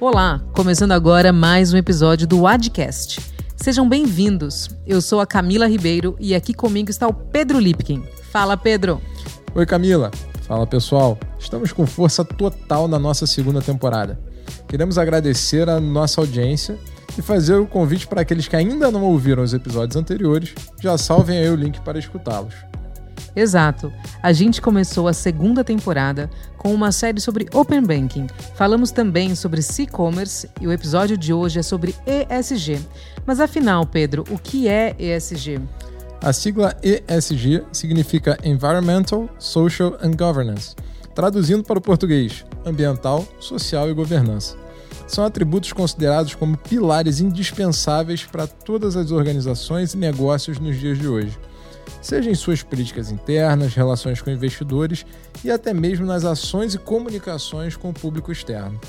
Olá, começando agora mais um episódio do Adcast. Sejam bem-vindos. Eu sou a Camila Ribeiro e aqui comigo está o Pedro Lipkin. Fala, Pedro. Oi, Camila. Fala, pessoal. Estamos com força total na nossa segunda temporada. Queremos agradecer a nossa audiência e fazer o convite para aqueles que ainda não ouviram os episódios anteriores, já salvem aí o link para escutá-los. Exato. A gente começou a segunda temporada com uma série sobre Open Banking. Falamos também sobre e-commerce e o episódio de hoje é sobre ESG. Mas afinal, Pedro, o que é ESG? A sigla ESG significa Environmental, Social and Governance, traduzindo para o português, ambiental, social e governança. São atributos considerados como pilares indispensáveis para todas as organizações e negócios nos dias de hoje seja em suas políticas internas, relações com investidores e até mesmo nas ações e comunicações com o público externo.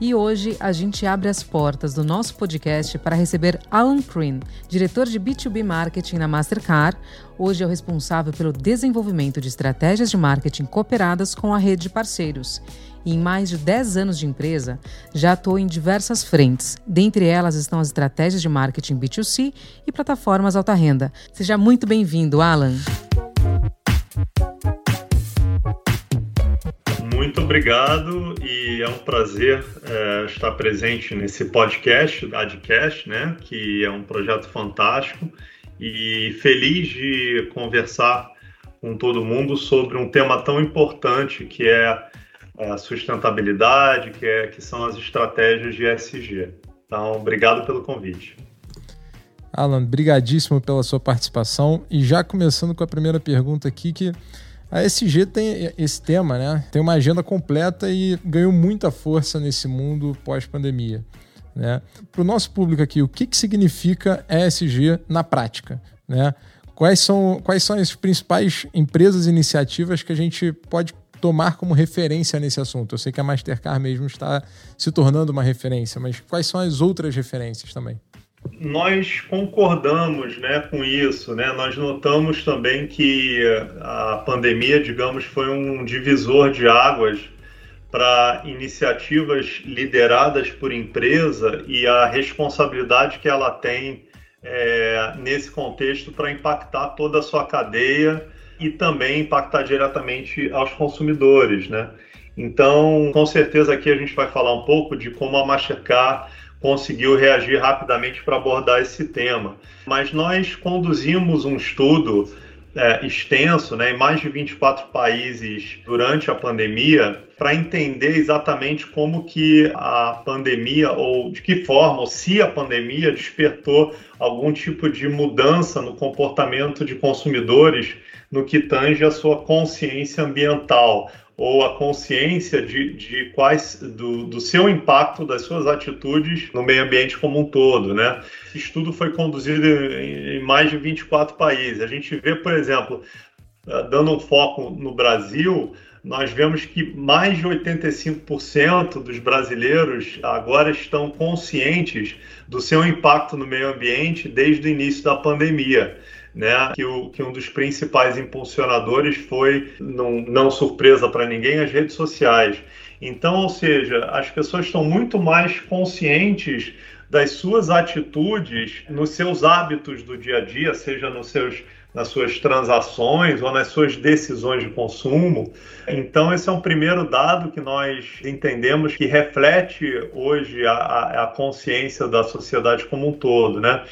E hoje a gente abre as portas do nosso podcast para receber Alan Crean, diretor de B2B Marketing na Mastercard. Hoje é o responsável pelo desenvolvimento de estratégias de marketing cooperadas com a rede de parceiros em mais de 10 anos de empresa, já atuou em diversas frentes. Dentre elas estão as estratégias de marketing B2C e plataformas alta renda. Seja muito bem-vindo, Alan. Muito obrigado e é um prazer é, estar presente nesse podcast, Adcast, né, que é um projeto fantástico e feliz de conversar com todo mundo sobre um tema tão importante que é a sustentabilidade, que, é, que são as estratégias de ESG. Então, obrigado pelo convite. Alan, brigadíssimo pela sua participação. E já começando com a primeira pergunta aqui, que a ESG tem esse tema, né? Tem uma agenda completa e ganhou muita força nesse mundo pós-pandemia. Né? Para o nosso público aqui, o que, que significa ESG na prática? Né? Quais, são, quais são as principais empresas e iniciativas que a gente pode tomar como referência nesse assunto? Eu sei que a Mastercard mesmo está se tornando uma referência, mas quais são as outras referências também? Nós concordamos né, com isso. Né? Nós notamos também que a pandemia, digamos, foi um divisor de águas para iniciativas lideradas por empresa e a responsabilidade que ela tem é, nesse contexto para impactar toda a sua cadeia e também impactar diretamente aos consumidores, né? Então, com certeza aqui a gente vai falar um pouco de como a Mastercard conseguiu reagir rapidamente para abordar esse tema. Mas nós conduzimos um estudo é, extenso, né, em mais de 24 países durante a pandemia, para entender exatamente como que a pandemia, ou de que forma, ou se a pandemia despertou algum tipo de mudança no comportamento de consumidores no que tange a sua consciência ambiental ou a consciência de, de quais do, do seu impacto das suas atitudes no meio ambiente como um todo, né? Esse estudo foi conduzido em, em mais de 24 países. A gente vê, por exemplo, eh, dando um foco no Brasil, nós vemos que mais de 85% dos brasileiros agora estão conscientes do seu impacto no meio ambiente desde o início da pandemia né, que, o, que um dos principais impulsionadores foi, não, não surpresa para ninguém, as redes sociais. Então, ou seja, as pessoas estão muito mais conscientes das suas atitudes nos seus hábitos do dia a dia, seja nos seus nas suas transações ou nas suas decisões de consumo. Então, esse é um primeiro dado que nós entendemos que reflete hoje a, a consciência da sociedade como um todo, né?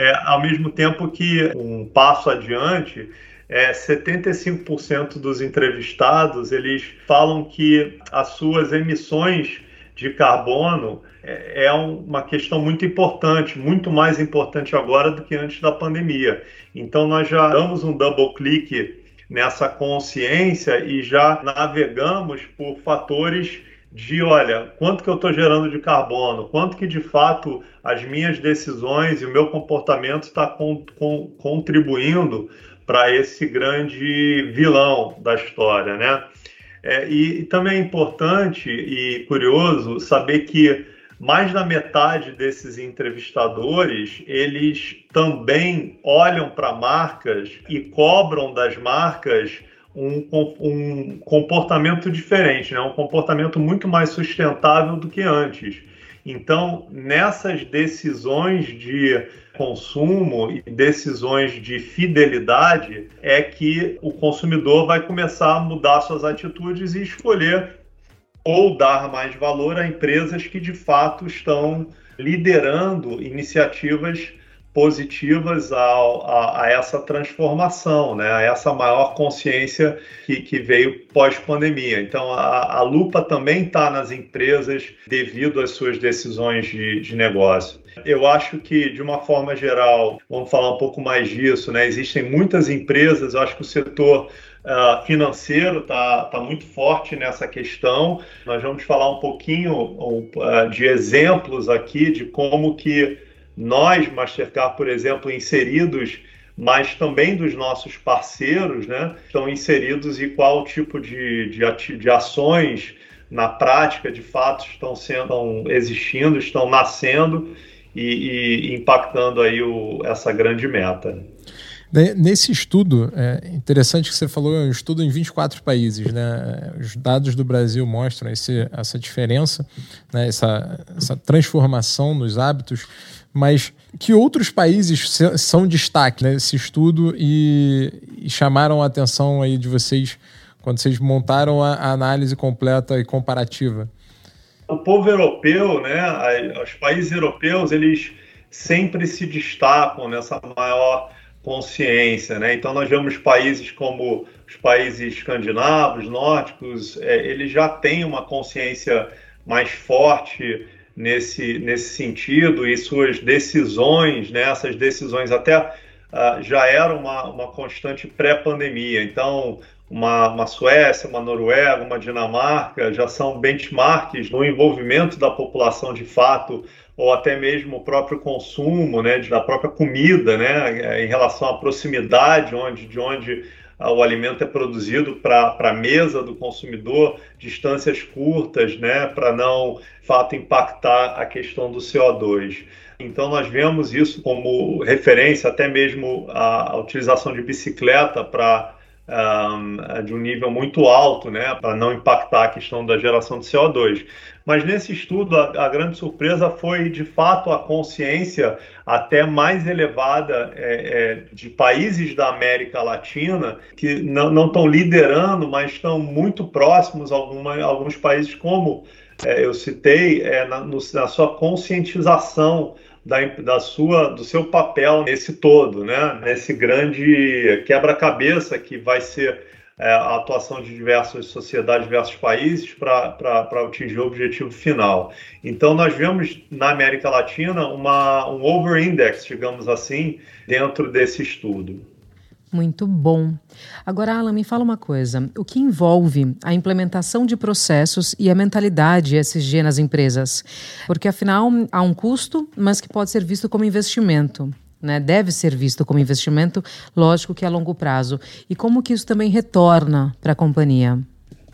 É, ao mesmo tempo que um passo adiante, é, 75% dos entrevistados eles falam que as suas emissões de carbono é, é uma questão muito importante, muito mais importante agora do que antes da pandemia. Então nós já damos um double clique nessa consciência e já navegamos por fatores de, olha, quanto que eu estou gerando de carbono, quanto que de fato as minhas decisões e o meu comportamento está con con contribuindo para esse grande vilão da história, né? É, e, e, também é importante e curioso saber que mais da metade desses entrevistadores eles também olham para marcas e cobram das marcas um, um comportamento diferente, né? um comportamento muito mais sustentável do que antes. Então, nessas decisões de consumo e decisões de fidelidade, é que o consumidor vai começar a mudar suas atitudes e escolher ou dar mais valor a empresas que de fato estão liderando iniciativas positivas a, a, essa transformação, né? a essa maior consciência que, que veio pós-pandemia. Então, a, a, lupa também está nas empresas devido às suas decisões de, de, negócio. Eu acho que, de uma forma geral, vamos falar um pouco mais disso, né? existem muitas empresas, eu acho que o setor Uh, financeiro está tá muito forte nessa questão. Nós vamos falar um pouquinho uh, de exemplos aqui de como que nós, Mastercard, por exemplo, inseridos, mas também dos nossos parceiros, né, estão inseridos e qual tipo de, de, de ações na prática, de fato, estão sendo existindo, estão nascendo e, e impactando aí o, essa grande meta. Nesse estudo, é interessante que você falou, é um estudo em 24 países. Né? Os dados do Brasil mostram esse, essa diferença, né? essa, essa transformação nos hábitos mas que outros países são destaque nesse estudo e, e, chamaram a atenção aí de vocês quando vocês montaram a, a análise completa e comparativa? O povo europeu, né, os países europeus, eles sempre se destacam nessa maior consciência, né? Então nós vemos países como os países escandinavos, nórdicos, é, eles já têm uma consciência mais forte nesse, nesse sentido e suas decisões, né, essas decisões até uh, já eram uma, uma constante pré-pandemia. Então, uma, uma, Suécia, uma Noruega, uma Dinamarca já são benchmarks no envolvimento da população de fato, ou até mesmo o próprio consumo né, da própria comida, né, em relação à proximidade onde, de onde o alimento é produzido para a mesa do consumidor, distâncias curtas, né, para não, de fato, impactar a questão do CO2. Então, nós vemos isso como referência, até mesmo a, a utilização de bicicleta para um, de um nível muito alto, né, para não impactar a questão da geração de CO2. Mas nesse estudo, a, a, grande surpresa foi, de fato, a consciência até mais elevada é, é, de países da América Latina que não estão liderando, mas estão muito próximos a alguma, alguns países, como é, eu citei, é, na, no, na sua conscientização da, da, sua, do seu papel nesse todo, né? nesse grande quebra-cabeça que vai ser é, a atuação de diversas sociedades, diversos países para atingir o objetivo final. Então, nós vemos na América Latina uma, um over-index, digamos assim, dentro desse estudo. Muito bom. Agora, Alan, me fala uma coisa: o que envolve a implementação de processos e a mentalidade SG nas empresas? Porque, afinal, há um custo, mas que pode ser visto como investimento né, deve ser visto como investimento, lógico que a longo prazo. E como que isso também retorna para a companhia?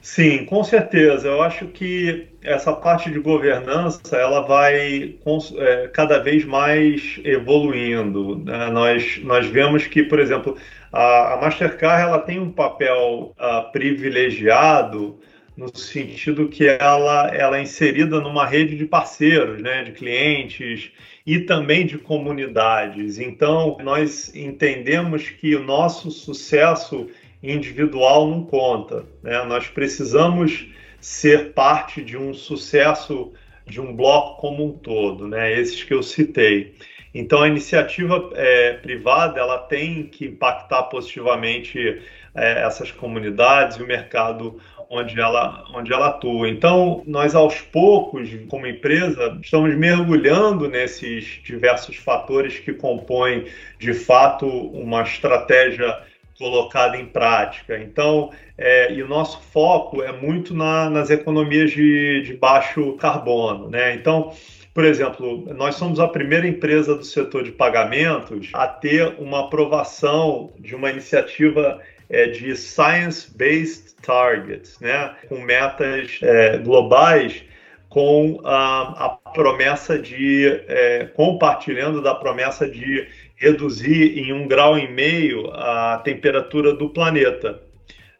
Sim, com certeza. Eu acho que essa parte de governança ela vai é, cada vez mais evoluindo. Né? Nós, nós vemos que, por exemplo, a, a Mastercard ela tem um papel uh, privilegiado no sentido que ela, ela é inserida numa rede de parceiros, né, de clientes e também de comunidades. Então, nós entendemos que o nosso sucesso individual não conta. Né? Nós precisamos ser parte de um sucesso de um bloco como um todo, né? esses que eu citei. Então, a iniciativa é, privada ela tem que impactar positivamente é, essas comunidades e o mercado onde ela, onde ela atua. Então, nós aos poucos, como empresa, estamos mergulhando nesses diversos fatores que compõem, de fato, uma estratégia colocada em prática. Então, é, e o nosso foco é muito na, nas economias de, de baixo carbono, né? Então, por exemplo, nós somos a primeira empresa do setor de pagamentos a ter uma aprovação de uma iniciativa é, de science-based targets, né, com metas é, globais, com a, a promessa de é, compartilhando da promessa de reduzir em um grau e meio a temperatura do planeta.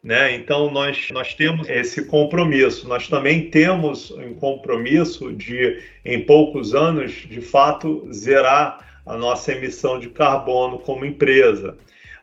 Né? Então, nós, nós temos esse compromisso. Nós também temos um compromisso de, em poucos anos, de fato, zerar a nossa emissão de carbono como empresa.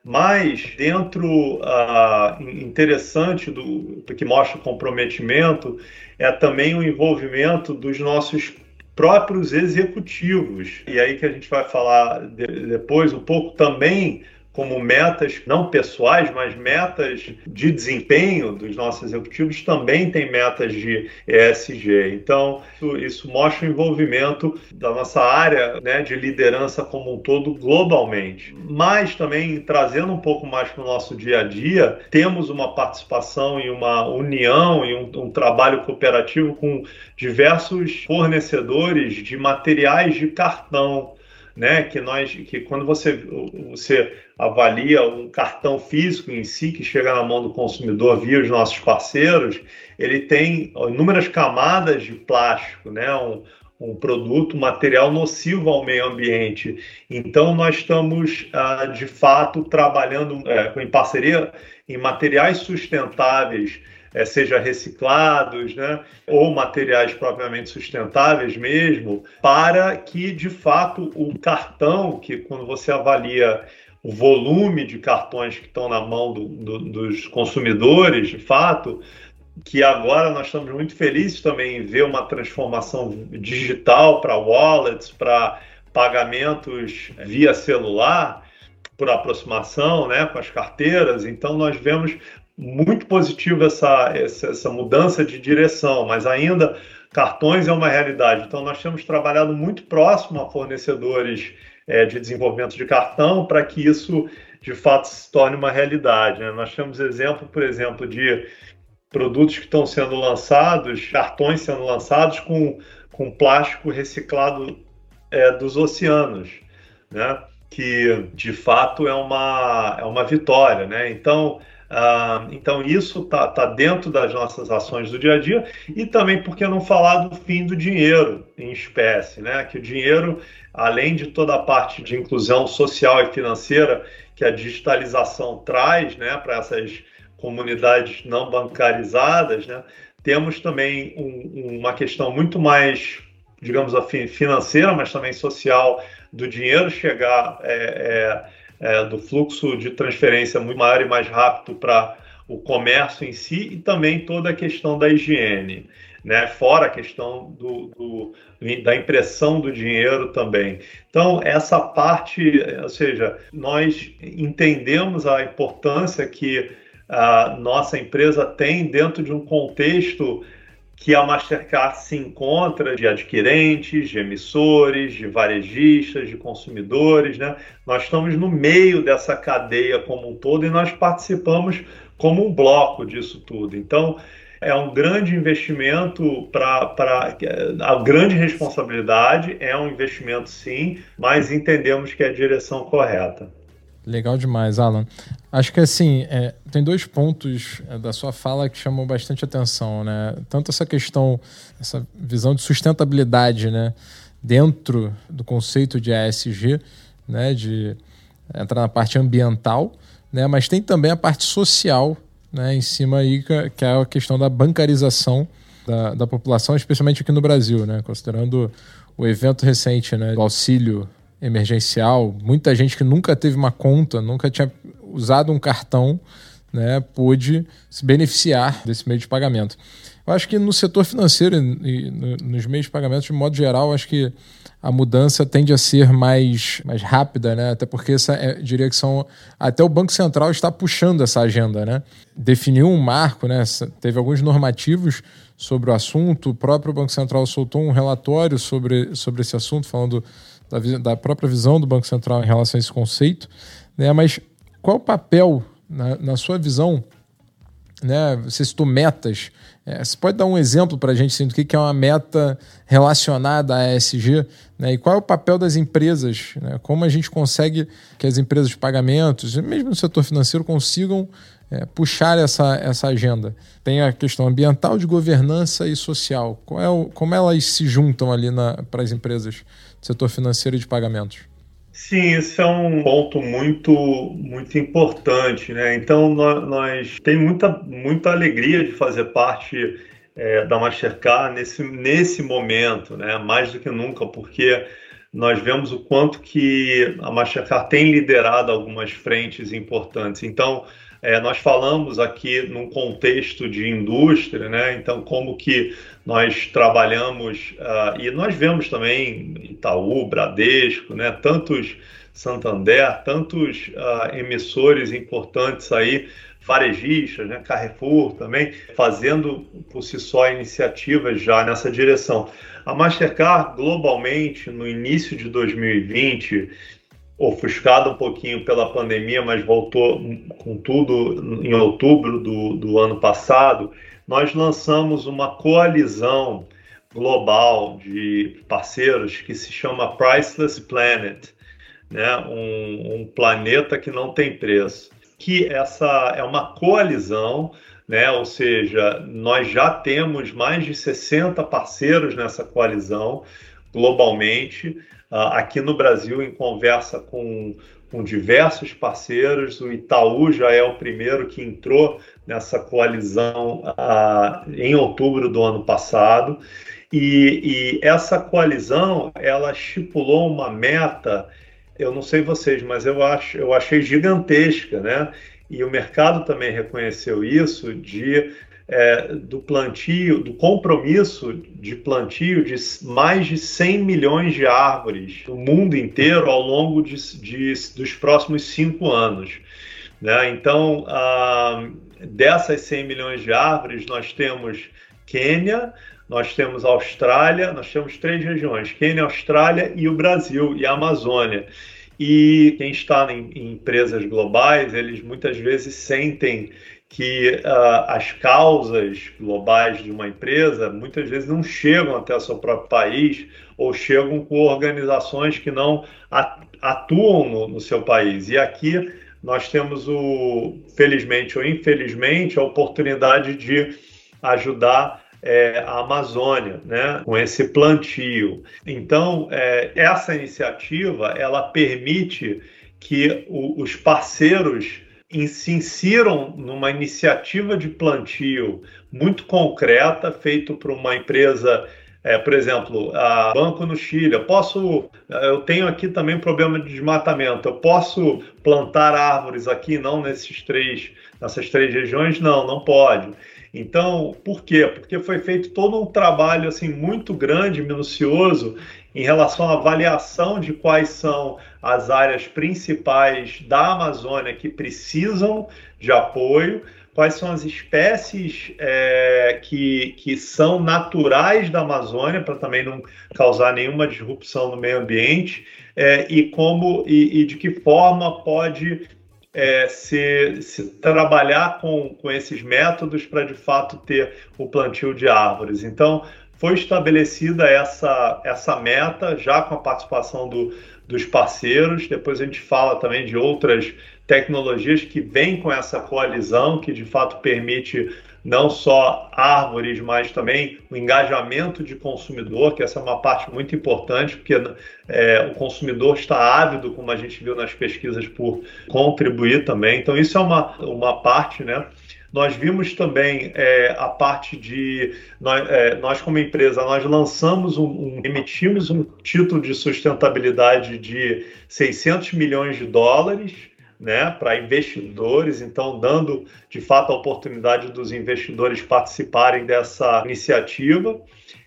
Mas, dentro uh, interessante do, que mostra comprometimento, é também o envolvimento dos nossos próprios executivos. E aí que a gente vai falar de, depois um pouco também como metas não pessoais, mas metas de desempenho dos nossos executivos também tem metas de ESG. Então, isso, isso mostra o envolvimento da nossa área né, de liderança como um todo globalmente. Mas também trazendo um pouco mais para o nosso dia a dia, temos uma participação e uma união e um, um trabalho cooperativo com diversos fornecedores de materiais de cartão né? Que nós, que quando você, você avalia um cartão físico em si que chega na mão do consumidor via os nossos parceiros, ele tem inúmeras camadas de plástico, né? Um, um produto, material nocivo ao meio ambiente. Então, nós estamos, ah, de fato, trabalhando é, em parceria em materiais sustentáveis é, seja reciclados, né, ou materiais propriamente sustentáveis mesmo, para que de fato o cartão, que quando você avalia o volume de cartões que estão na mão do, do, dos consumidores, de fato, que agora nós estamos muito felizes também em ver uma transformação digital para wallets, para pagamentos via celular, por aproximação, né, com as carteiras. Então nós vemos muito positivo essa, essa, essa, mudança de direção, mas ainda cartões é uma realidade. Então, nós temos trabalhado muito próximo a fornecedores é, de desenvolvimento de cartão para que isso, de fato, se torne uma realidade. Né? Nós temos exemplo, por exemplo, de produtos que estão sendo lançados, cartões sendo lançados com, com plástico reciclado é, dos oceanos, né? que, de fato, é uma, é uma vitória. Né? Então, ah, então, isso está tá dentro das nossas ações do dia a dia e também, porque não falar do fim do dinheiro em espécie, né? Que o dinheiro, além de toda a parte de inclusão social e financeira que a digitalização traz né, para essas comunidades não bancarizadas, né, temos também um, uma questão muito mais, digamos assim, financeira, mas também social, do dinheiro chegar. É, é, é, do fluxo de transferência muito maior e mais rápido para o comércio em si e também toda a questão da higiene, né? fora a questão do, do, da impressão do dinheiro também. Então, essa parte, ou seja, nós entendemos a importância que a nossa empresa tem dentro de um contexto que a Mastercard se encontra de adquirentes, de emissores, de varejistas, de consumidores. Né? Nós estamos no meio dessa cadeia como um todo e nós participamos como um bloco disso tudo. Então, é um grande investimento para. A grande responsabilidade é um investimento, sim, mas entendemos que é a direção correta. Legal demais, Alan. Acho que assim, é, tem dois pontos é, da sua fala que chamam bastante atenção, né? Tanto essa questão, essa visão de sustentabilidade, né? Dentro do conceito de ASG, né? De entrar na parte ambiental, né? Mas tem também a parte social, né? Em cima aí, que é a questão da bancarização da, da população, especialmente aqui no Brasil, né? Considerando o evento recente, né? Do auxílio emergencial, muita gente que nunca teve uma conta, nunca tinha usado um cartão, né, pôde se beneficiar desse meio de pagamento. Eu acho que no setor financeiro e nos meios de pagamento, de modo geral, acho que a mudança tende a ser mais, mais rápida, né? Até porque essa é, diria que são até o Banco Central está puxando essa agenda, né? Definiu um marco, né? Teve alguns normativos sobre o assunto. O próprio Banco Central soltou um relatório sobre, sobre esse assunto, falando da, da própria visão do Banco Central em relação a esse conceito, né? mas qual o papel, na, na sua visão, né? você citou metas, é, você pode dar um exemplo para a gente assim, do que é uma meta relacionada à ESG né? e qual é o papel das empresas, né? como a gente consegue que as empresas de pagamentos, mesmo no setor financeiro, consigam é, puxar essa, essa agenda. Tem a questão ambiental, de governança e social. É o, como elas se juntam ali para as empresas setor financeiro e de pagamentos? Sim, esse é um ponto muito, muito importante, né? Então, nós, nós tem muita, muita alegria de fazer parte é, da Mastercard nesse, nesse momento, né? Mais do que nunca, porque nós vemos o quanto que a Mastercard tem liderado algumas frentes importantes. Então, é, nós falamos aqui num contexto de indústria, né? Então, como que nós trabalhamos uh, e nós vemos também Itaú, Bradesco, né? Tantos Santander, tantos uh, emissores importantes aí, varejistas, né? Carrefour também, fazendo por si só iniciativas já nessa direção. A Mastercard, globalmente, no início de 2020, ofuscado um pouquinho pela pandemia, mas voltou com tudo em outubro do, do ano passado, nós lançamos uma coalizão global de parceiros que se chama Priceless Planet, né? um, um planeta que não tem preço. Que essa é uma coalizão, né? ou seja, nós já temos mais de 60 parceiros nessa coalizão globalmente. Ah, aqui no Brasil, em conversa com, com diversos parceiros, o Itaú já é o primeiro que entrou nessa coalizão uh, em outubro do ano passado. E, e, essa coalizão, ela estipulou uma meta, eu não sei vocês, mas eu, acho, eu achei gigantesca, né? E o mercado também reconheceu isso, de é, do plantio, do compromisso de plantio de mais de 100 milhões de árvores no mundo inteiro ao longo de, de dos próximos cinco anos. Né? Então, dessas 100 milhões de árvores, nós temos Quênia, nós temos Austrália, nós temos três regiões: Quênia, Austrália e o Brasil e a Amazônia. E quem está em, em empresas globais, eles muitas vezes sentem que uh, as causas globais de uma empresa muitas vezes não chegam até o seu próprio país ou chegam com organizações que não atuam no, no seu país. E aqui nós temos o, felizmente ou infelizmente, a oportunidade de ajudar é, a Amazônia, né, com esse plantio. Então, é, essa iniciativa ela permite que o, os parceiros se insiram numa iniciativa de plantio muito concreta, feito por uma empresa, é, por exemplo, a Banco no Chile. Eu posso, eu tenho aqui também problema de desmatamento. Eu posso plantar árvores aqui, não nesses três, nessas três regiões? Não, não pode. Então, por quê? Porque foi feito todo um trabalho assim muito grande, minucioso, em relação à avaliação de quais são as áreas principais da Amazônia que precisam de apoio, quais são as espécies é, que, que são naturais da Amazônia, para também não causar nenhuma disrupção no meio ambiente, é, e como e, e, de que forma pode é, se, se, trabalhar com, com esses métodos para de fato ter o plantio de árvores. Então, foi estabelecida essa, essa meta já com a participação do, dos parceiros. Depois a gente fala também de outras tecnologias que vêm com essa coalizão, que de fato permite não só árvores, mas também o engajamento de consumidor, que essa é uma parte muito importante, porque é, o consumidor está ávido, como a gente viu nas pesquisas, por contribuir também. Então, isso é uma, uma parte, né? Nós vimos também é, a parte de nós, é, nós, como empresa, nós lançamos um, um, emitimos um título de sustentabilidade de 600 milhões de dólares, né, para investidores, então dando de fato a oportunidade dos investidores participarem dessa iniciativa.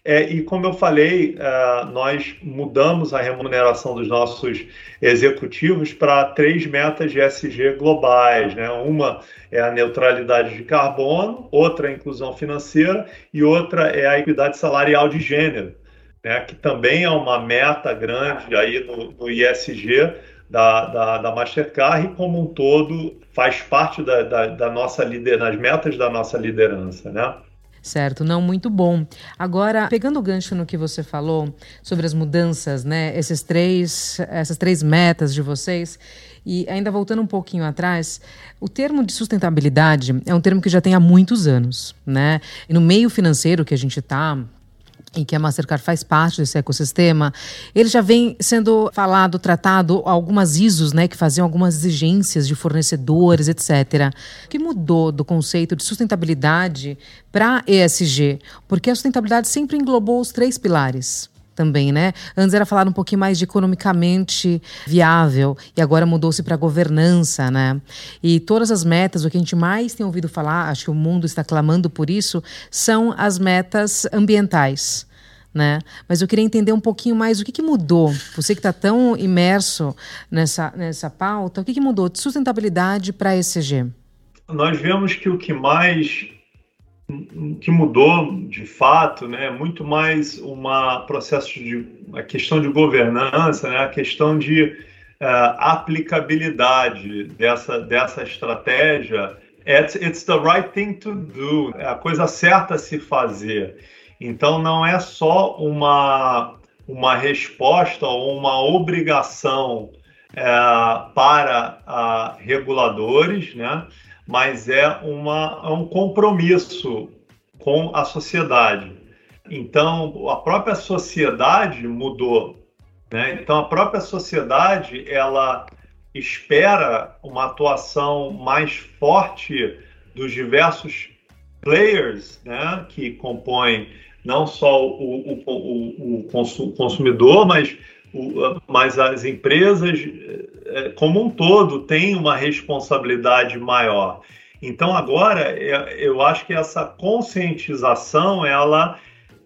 É, e como eu falei, é, nós mudamos a remuneração dos nossos executivos para três metas de SG globais. Né? Uma é a neutralidade de carbono, outra é a inclusão financeira e outra é a equidade salarial de gênero, né? que também é uma meta grande aí no, no ISG da, da, da, Mastercard e como um todo faz parte da, da, da nossa lider, das metas da nossa liderança, né? Certo, não muito bom. Agora, pegando o gancho no que você falou sobre as mudanças, né? Esses três, essas três metas de vocês, e ainda voltando um pouquinho atrás, o termo de sustentabilidade é um termo que já tem há muitos anos, né? E no meio financeiro que a gente está, em que a Mastercard faz parte desse ecossistema, ele já vem sendo falado, tratado algumas ISOs, né, que faziam algumas exigências de fornecedores, etc. O que mudou do conceito de sustentabilidade para ESG? Porque a sustentabilidade sempre englobou os três pilares também, né? Antes era falar um pouquinho mais de economicamente viável e agora mudou-se para governança, né? E todas as metas, o que a gente mais tem ouvido falar, acho que o mundo está clamando por isso, são as metas ambientais. Né? Mas eu queria entender um pouquinho mais o que, que mudou. Você que está tão imerso nessa, nessa pauta, o que, que mudou de sustentabilidade para a ECG? Nós vemos que o que mais que mudou de fato, né, muito mais uma processo de a questão de governança, né, a questão de uh, aplicabilidade dessa dessa estratégia. It's, it's the right thing to do, é a coisa certa a se fazer. Então não é só uma uma resposta ou uma obrigação uh, para uh, reguladores, né? Mas é, uma, é um compromisso com a sociedade. Então, a própria sociedade mudou. Né? Então, a própria sociedade ela espera uma atuação mais forte dos diversos players né? que compõem não só o, o, o, o consumidor, mas, mas as empresas como um todo tem uma responsabilidade maior. Então agora é, eu acho que essa conscientização ela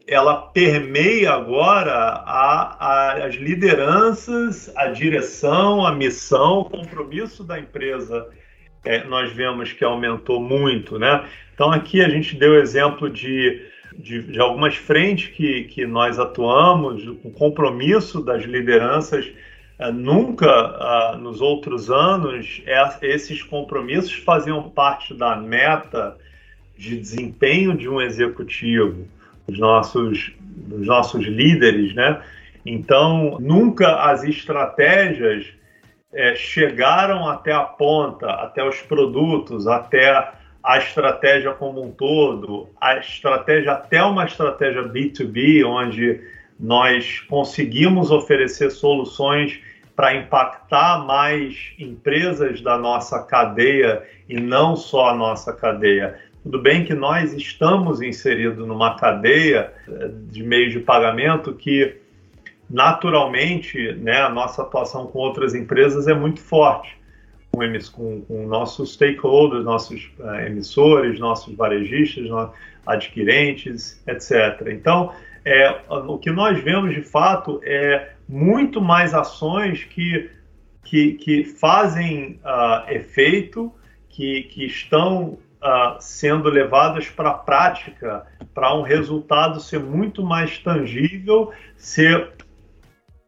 ela permeia agora a, a, as lideranças, a direção, a missão, o compromisso da empresa. É, nós vemos que aumentou muito, né? Então aqui a gente deu exemplo de, de, de algumas frentes que, que nós atuamos, o compromisso das lideranças é, nunca ah, nos outros anos é, esses compromissos faziam parte da meta de desempenho de um executivo, dos nossos, dos nossos líderes, né? Então, nunca as estratégias é, chegaram até a ponta, até os produtos, até a estratégia como um todo, a estratégia até uma estratégia B2B, onde nós conseguimos oferecer soluções para impactar mais empresas da nossa cadeia e não só a nossa cadeia. Tudo bem que nós estamos inseridos numa cadeia eh, de meios de pagamento que, naturalmente, né, a nossa atuação com outras empresas é muito forte, com, com, nossos stakeholders, nossos uh, emissores, nossos varejistas, adquirentes, etc. Então, é, o que nós vemos de fato é muito mais ações que, que, que fazem uh, efeito, que, que estão uh, sendo levadas para a prática, para um resultado ser muito mais tangível, ser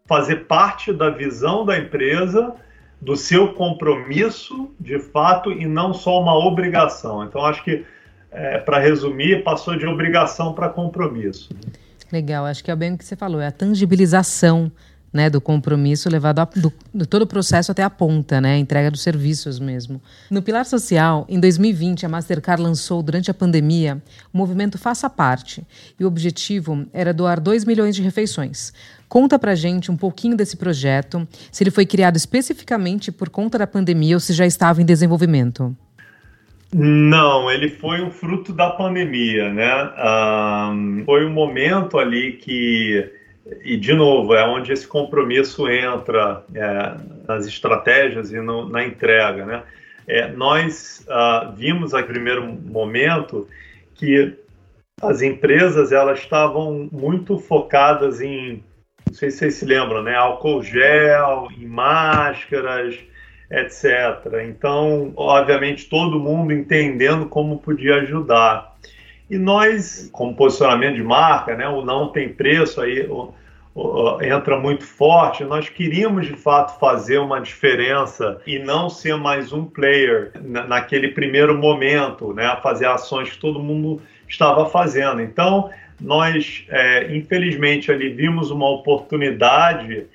fazer parte da visão da empresa, do seu compromisso de fato e não só uma obrigação. Então, acho que, é, para resumir, passou de obrigação para compromisso. Legal, acho que é bem o que você falou, é a tangibilização né, do compromisso levado a, do, do, todo o processo até a ponta, né, entrega dos serviços mesmo. No pilar social, em 2020, a Mastercard lançou, durante a pandemia, o movimento Faça Parte, e o objetivo era doar 2 milhões de refeições. Conta pra gente um pouquinho desse projeto, se ele foi criado especificamente por conta da pandemia ou se já estava em desenvolvimento. Não, ele foi um fruto da pandemia, né? Um, foi um momento ali que e, de novo, é onde esse compromisso entra é, nas estratégias e no, na entrega. Né? É, nós ah, vimos, no primeiro momento, que as empresas elas estavam muito focadas em, não sei se vocês se lembram, né? álcool gel, em máscaras, etc. Então, obviamente, todo mundo entendendo como podia ajudar. E nós, como posicionamento de marca, né, o não tem preço aí entra muito forte. Nós queríamos de fato fazer uma diferença e não ser mais um player na, naquele primeiro momento, né, fazer ações que todo mundo estava fazendo. Então, nós, é, infelizmente, ali vimos uma oportunidade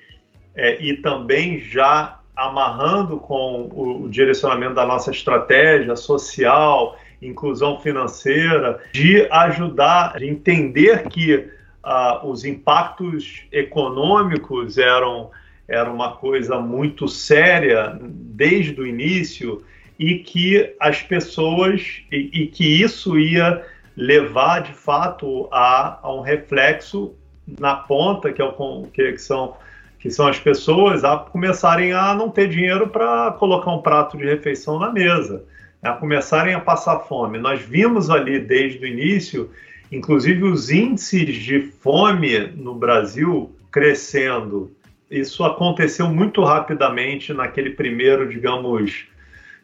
é, e também já amarrando com o, o direcionamento da nossa estratégia social inclusão financeira, de ajudar, de entender que ah, os impactos econômicos eram, eram uma coisa muito séria desde o início e que as pessoas e, e que isso ia levar de fato a, a, um reflexo na ponta que, é o, que, são que são as pessoas a começarem a não ter dinheiro para colocar um prato de refeição na mesa, a começarem a passar fome. Nós vimos ali desde o início, inclusive os índices de fome no Brasil crescendo. Isso aconteceu muito rapidamente naquele primeiro, digamos,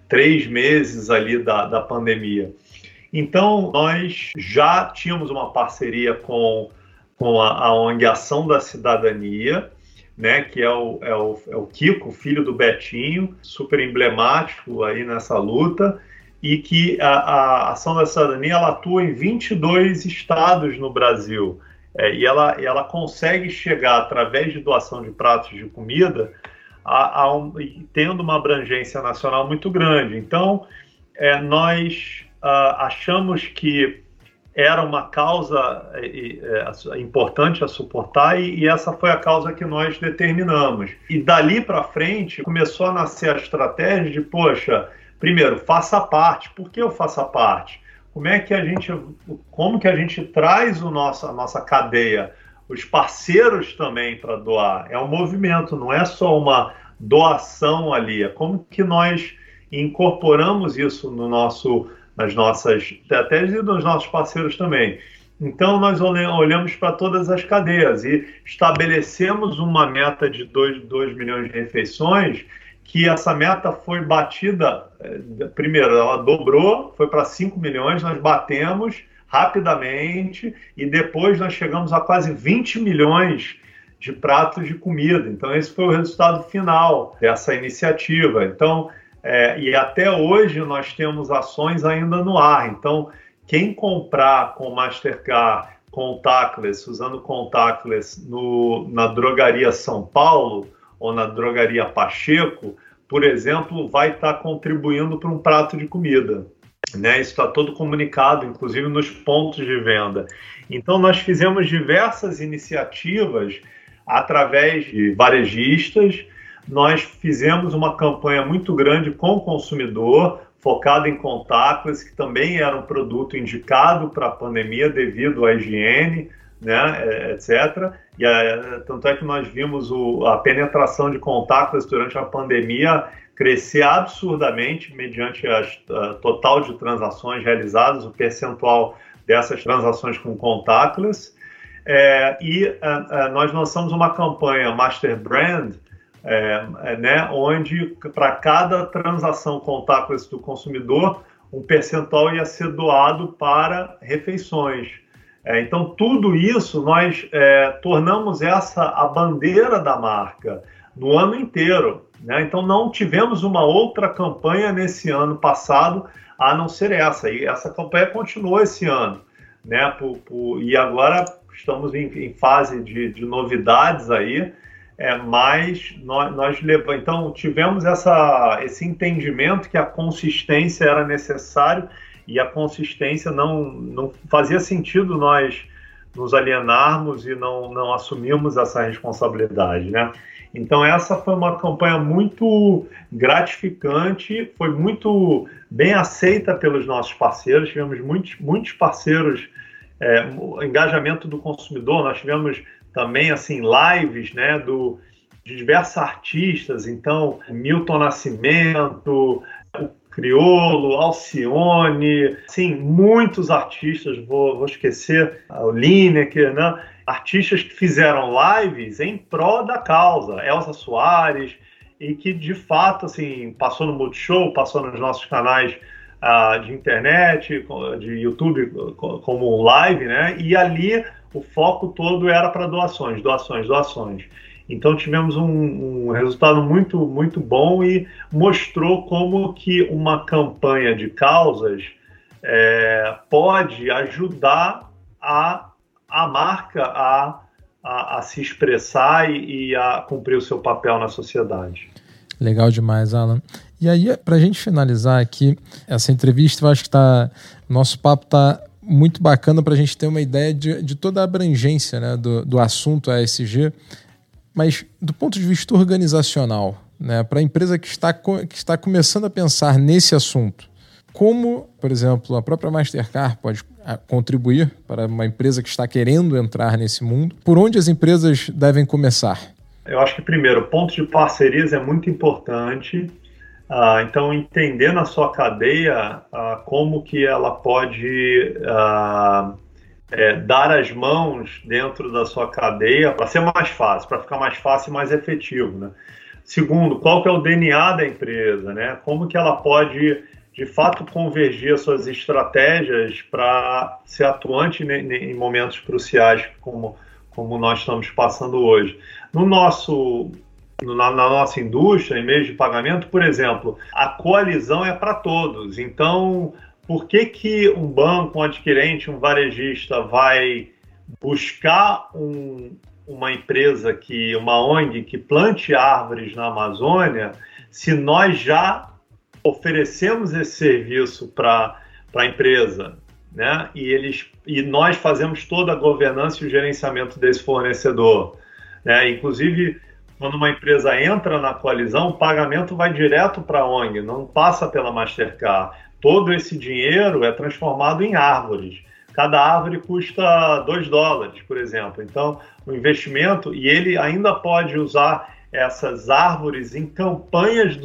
três meses ali da, da pandemia. Então, nós já tínhamos uma parceria com, com a, a ONG Ação da Cidadania, né, que é o, é, o, é o Kiko, filho do Betinho, super emblemático aí nessa luta, e que a, a Ação da Cidadania ela atua em 22 estados no Brasil. É, e ela, ela consegue chegar, através de doação de pratos de comida, a, a um, tendo uma abrangência nacional muito grande. Então, é, nós uh, achamos que era uma causa é, é, importante a suportar e, e, essa foi a causa que nós determinamos. E dali para frente começou a nascer a estratégia de, poxa, primeiro, faça parte. Por que eu faça parte? Como é que a gente, como que a gente traz o nosso, a nossa cadeia, os parceiros também para doar? É um movimento, não é só uma doação ali. É como que nós incorporamos isso no nosso nas nossas até dos nossos parceiros também. Então, nós olhamos para todas as cadeias e estabelecemos uma meta de 2, 2 milhões de refeições, que essa meta foi batida, eh, primeiro, ela dobrou, foi para 5 milhões, nós batemos rapidamente e depois nós chegamos a quase 20 milhões de pratos de comida. Então, esse foi o resultado final dessa iniciativa. Então, é, e até hoje nós temos ações ainda no ar. Então, quem comprar com Mastercard contactless, usando contactless no, na drogaria São Paulo ou na drogaria Pacheco, por exemplo, vai estar contribuindo para um prato de comida. Né? Isso está todo comunicado, inclusive nos pontos de venda. Então, nós fizemos diversas iniciativas através de varejistas nós fizemos uma campanha muito grande com o consumidor, focada em contactless, que também era um produto indicado para a pandemia devido à higiene, né, é, etc. E é, tanto é que nós vimos o, a penetração de contactless durante a pandemia crescer absurdamente mediante a, a total de transações realizadas, o percentual dessas transações com contactless. É, e a, nós lançamos uma campanha Master Brand, é, é, né, onde para cada transação contactless do consumidor, um percentual ia ser doado para refeições. É, então, tudo isso nós é, tornamos essa a bandeira da marca no ano inteiro. Né? Então, não tivemos uma outra campanha nesse ano passado a não ser essa. E essa campanha continuou esse ano. Né? Por, por, e agora estamos em, em fase de, de novidades aí é, mas nós, nós levamos, então tivemos essa, esse entendimento que a consistência era necessário e a consistência não, não fazia sentido nós nos alienarmos e não, não assumirmos essa responsabilidade, né? Então essa foi uma campanha muito gratificante, foi muito bem aceita pelos nossos parceiros, tivemos muitos, muitos parceiros, é, engajamento do consumidor, nós tivemos também assim lives, né, do de diversos artistas, então Milton Nascimento, o Criolo, Alcione, sim, muitos artistas, vou, vou esquecer o Lineker, né? Artistas que fizeram lives em prol da causa, Elsa Soares, e que de fato assim passou no Multishow, passou nos nossos canais uh, de internet, de YouTube como live, né? E ali o foco todo era para doações, doações, doações. Então tivemos um, um, resultado muito, muito bom e mostrou como que uma campanha de causas é, pode ajudar a, a marca a, a, a se expressar e, e, a cumprir o seu papel na sociedade. Legal demais, Alan. E aí, para a gente finalizar aqui essa entrevista, eu acho que tá, nosso papo está muito bacana para a gente ter uma ideia de, de toda a abrangência né, do, do assunto ASG, mas do ponto de vista organizacional, né, para a empresa que está, que está começando a pensar nesse assunto, como, por exemplo, a própria Mastercard pode ah, contribuir para uma empresa que está querendo entrar nesse mundo? Por onde as empresas devem começar? Eu acho que, primeiro, o ponto de parcerias é muito importante. Ah, então, entender na sua cadeia ah, como que ela pode é, dar as mãos dentro da sua cadeia para ser mais fácil, para ficar mais fácil e mais efetivo. Né? Segundo, qual que é o DNA da empresa? Né? Como que ela pode, de fato, convergir as suas estratégias para ser atuante em momentos cruciais como, como nós estamos passando hoje. No nosso na, na, nossa indústria, em meio de pagamento, por exemplo, a coalizão é para todos. Então, por que, que um banco, um adquirente, um varejista vai buscar um, uma empresa que, uma ONG que plante árvores na Amazônia, se nós já oferecemos esse serviço para a empresa, né? E eles e nós fazemos toda a governança e o gerenciamento desse fornecedor, né? Inclusive quando uma empresa entra na coalizão, o pagamento vai direto para a ONG, não passa pela Mastercard. Todo esse dinheiro é transformado em árvores. Cada árvore custa 2 dólares, por exemplo. Então, o investimento, e ele ainda pode usar essas árvores em campanhas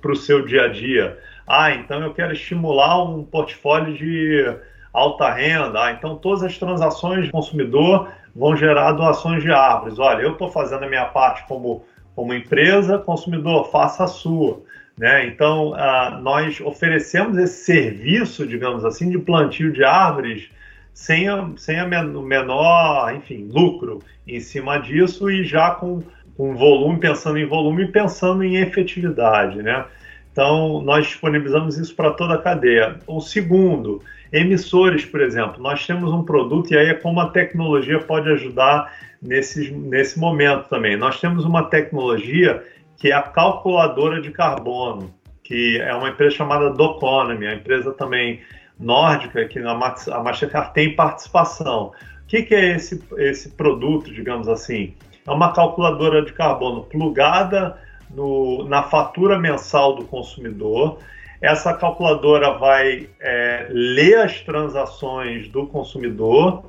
para o seu dia a dia. Ah, então eu quero estimular um portfólio de alta renda. Ah, então todas as transações do consumidor vão gerar doações de árvores. Olha, eu estou fazendo a minha parte como, como empresa, consumidor, faça a sua. Né? Então, ah, nós oferecemos esse serviço, digamos assim, de plantio de árvores sem, a, sem a menor, enfim, lucro em cima disso e já com, com volume, pensando em volume e pensando em efetividade. Né? Então, nós disponibilizamos isso para toda a cadeia. O segundo, Emissores, por exemplo, nós temos um produto e aí é como a tecnologia pode ajudar nesse, nesse momento também. Nós temos uma tecnologia que é a calculadora de carbono, que é uma empresa chamada Doconomy, a empresa também nórdica que a Mastercard tem participação. O que, que é esse, esse produto, digamos assim? É uma calculadora de carbono plugada no, na fatura mensal do consumidor essa calculadora vai é, ler as transações do consumidor,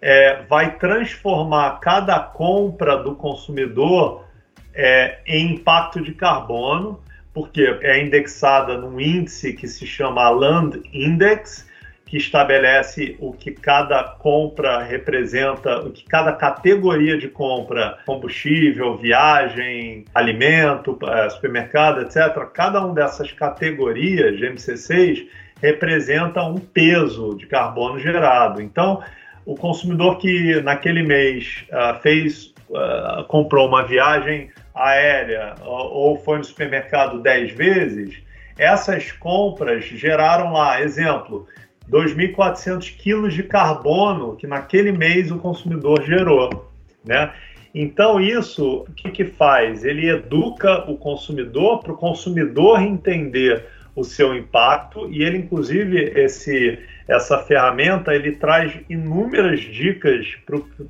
é, vai transformar cada compra do consumidor é, em impacto de carbono, porque é indexada num índice que se chama Land Index, que estabelece o que cada compra representa, o que cada categoria de compra, combustível, viagem, alimento, é, supermercado, etc., cada uma dessas categorias de MC6 representa um peso de carbono gerado. Então, o consumidor que naquele mês uh, fez, uh, comprou uma viagem aérea ou foi no supermercado 10 vezes, essas compras geraram lá, exemplo, 2.400 quilos de carbono que naquele mês o consumidor gerou, né? Então isso, o que, que faz? Ele educa o consumidor para o consumidor entender o seu impacto e ele, inclusive, esse, essa ferramenta, ele traz inúmeras dicas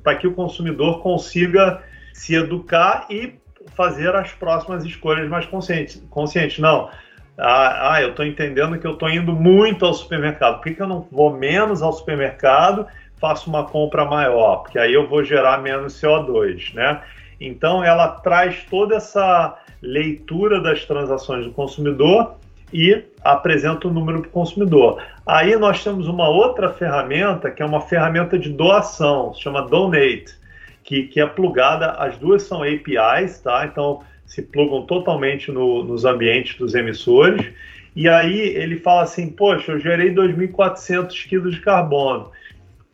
para que o consumidor consiga se educar e fazer as próximas escolhas mais conscientes. conscientes. Não, ah, ah eu estou entendendo que eu estou indo muito ao supermercado. Por que, que eu não vou menos ao supermercado, faço uma compra maior? Porque aí eu vou gerar menos CO2, né? Então, ela traz toda essa leitura das transações do consumidor e apresenta o número para o consumidor. Aí nós temos uma outra ferramenta, que é uma ferramenta de doação, se chama Donate, que, que é plugada, as duas são APIs, tá? Então, se plugam totalmente no, nos ambientes dos emissores. E aí ele fala assim: Poxa, eu gerei 2.400 quilos de carbono.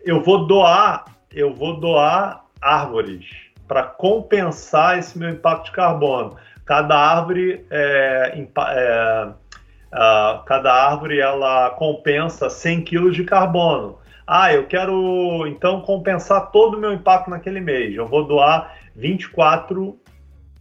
Eu vou doar, eu vou doar árvores para compensar esse meu impacto de carbono. Cada árvore é, é, Uh, cada árvore ela compensa 100 quilos de carbono. Ah, eu quero então compensar todo o meu impacto naquele mês. Eu vou doar 24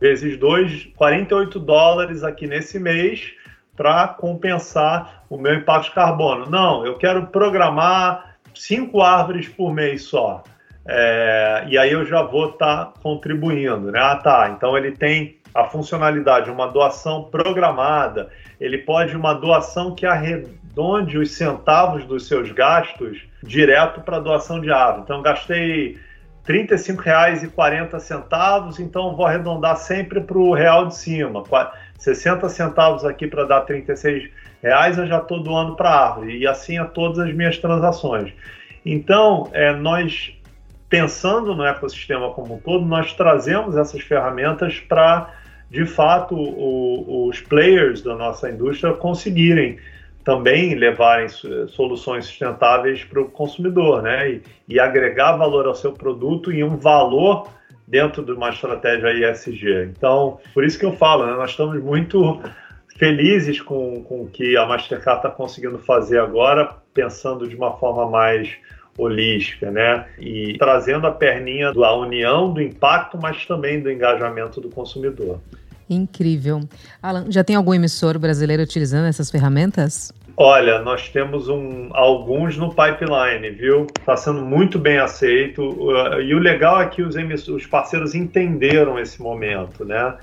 vezes 2, 48 dólares aqui nesse mês para compensar o meu impacto de carbono. Não, eu quero programar cinco árvores por mês só. É, e aí eu já vou estar tá contribuindo, né? Ah, tá. Então ele tem a funcionalidade, uma doação programada, ele pode uma doação que arredonde os centavos dos seus gastos direto para doação de árvore. Então gastei R$ 35,40, então vou arredondar sempre para o real de cima. 60 centavos aqui para dar 36 reais, eu já estou doando para a árvore. E assim a todas as minhas transações. Então, é, nós, pensando no ecossistema como um todo, nós trazemos essas ferramentas para, de fato, o, os players da nossa indústria conseguirem também levarem soluções sustentáveis para o consumidor, né? E, e, agregar valor ao seu produto e um valor dentro de uma estratégia ISG. Então, por isso que eu falo, né? nós estamos muito felizes com, com o que a Mastercard está conseguindo fazer agora, pensando de uma forma mais holística, né? E trazendo a perninha da união, do impacto, mas também do engajamento do consumidor. Incrível. Alan, já tem algum emissor brasileiro utilizando essas ferramentas? Olha, nós temos um, alguns no pipeline, viu? Está sendo muito bem aceito. E o legal é que os, os parceiros entenderam esse momento, né?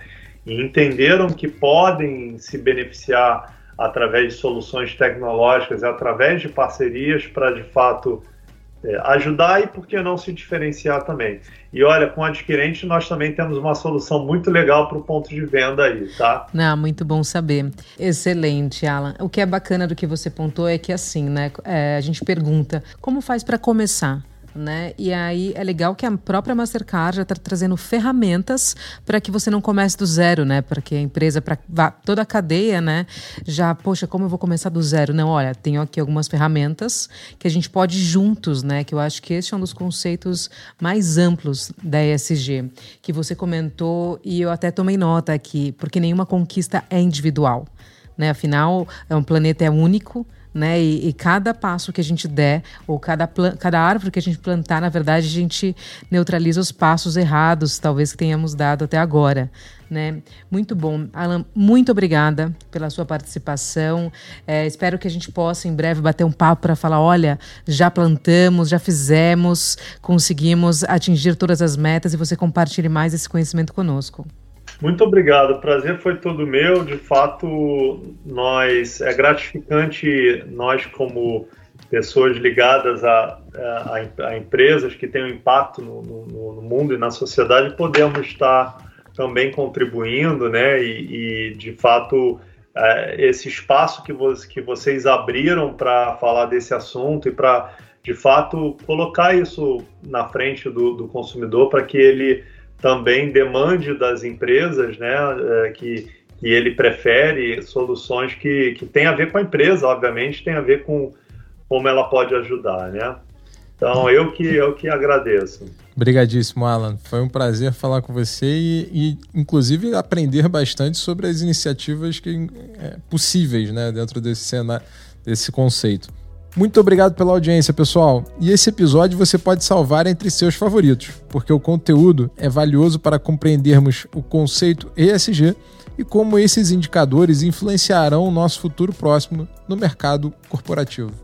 E entenderam que podem se beneficiar através de soluções tecnológicas, através de parcerias para de fato é, ajudar e por que não se diferenciar também. E olha, com o adquirente nós também temos uma solução muito legal para o ponto de venda aí, tá? Não, muito bom saber. Excelente, Alan. O que é bacana do que você pontou é que assim, né? É, a gente pergunta como faz para começar? Né? E aí é legal que a própria Mastercard já está trazendo ferramentas para que você não comece do zero, né? Para que a empresa, para toda a cadeia, né? Já, poxa, como eu vou começar do zero? Não, olha, tenho aqui algumas ferramentas que a gente pode juntos, né? Que eu acho que esse é um dos conceitos mais amplos da ESG, que você comentou e eu até tomei nota aqui, porque nenhuma conquista é individual, né? Afinal, é um planeta é único né? E, e, cada passo que a gente der, ou cada, cada árvore que a gente plantar, na verdade, a gente neutraliza os passos errados, talvez que tenhamos dado até agora. Né? Muito bom. Alan, muito obrigada pela sua participação. É, espero que a gente possa em breve bater um papo para falar: olha, já plantamos, já fizemos, conseguimos atingir todas as metas e você compartilhe mais esse conhecimento conosco. Muito obrigado, o prazer foi todo meu. De fato, nós é gratificante nós como pessoas ligadas a, a, a empresas que têm um impacto no, no, no, mundo e na sociedade podemos estar também contribuindo, né? E, e de fato é, esse espaço que, que vocês abriram para falar desse assunto e para de fato colocar isso na frente do, do consumidor para que ele também demande das empresas né, é, que, que ele prefere soluções que, que têm a ver com a empresa, obviamente, tem a ver com como ela pode ajudar, né? Então, eu que, eu que agradeço. Obrigadíssimo, Alan. Foi um prazer falar com você e, e inclusive, aprender bastante sobre as iniciativas que, é, possíveis né, dentro desse, cenário, desse conceito. Muito obrigado pela audiência, pessoal. E esse episódio você pode salvar entre seus favoritos, porque o conteúdo é valioso para compreendermos o conceito ESG e como esses indicadores influenciarão o nosso futuro próximo no mercado corporativo.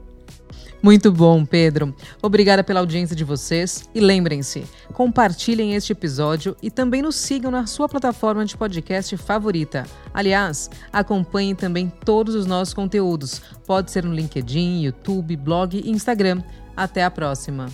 Muito bom, Pedro. Obrigada pela audiência de vocês e lembrem-se, compartilhem este episódio e também nos sigam na sua plataforma de podcast favorita. Aliás, acompanhem também todos os nossos conteúdos. Pode ser no LinkedIn, YouTube, blog e Instagram. Até a próxima.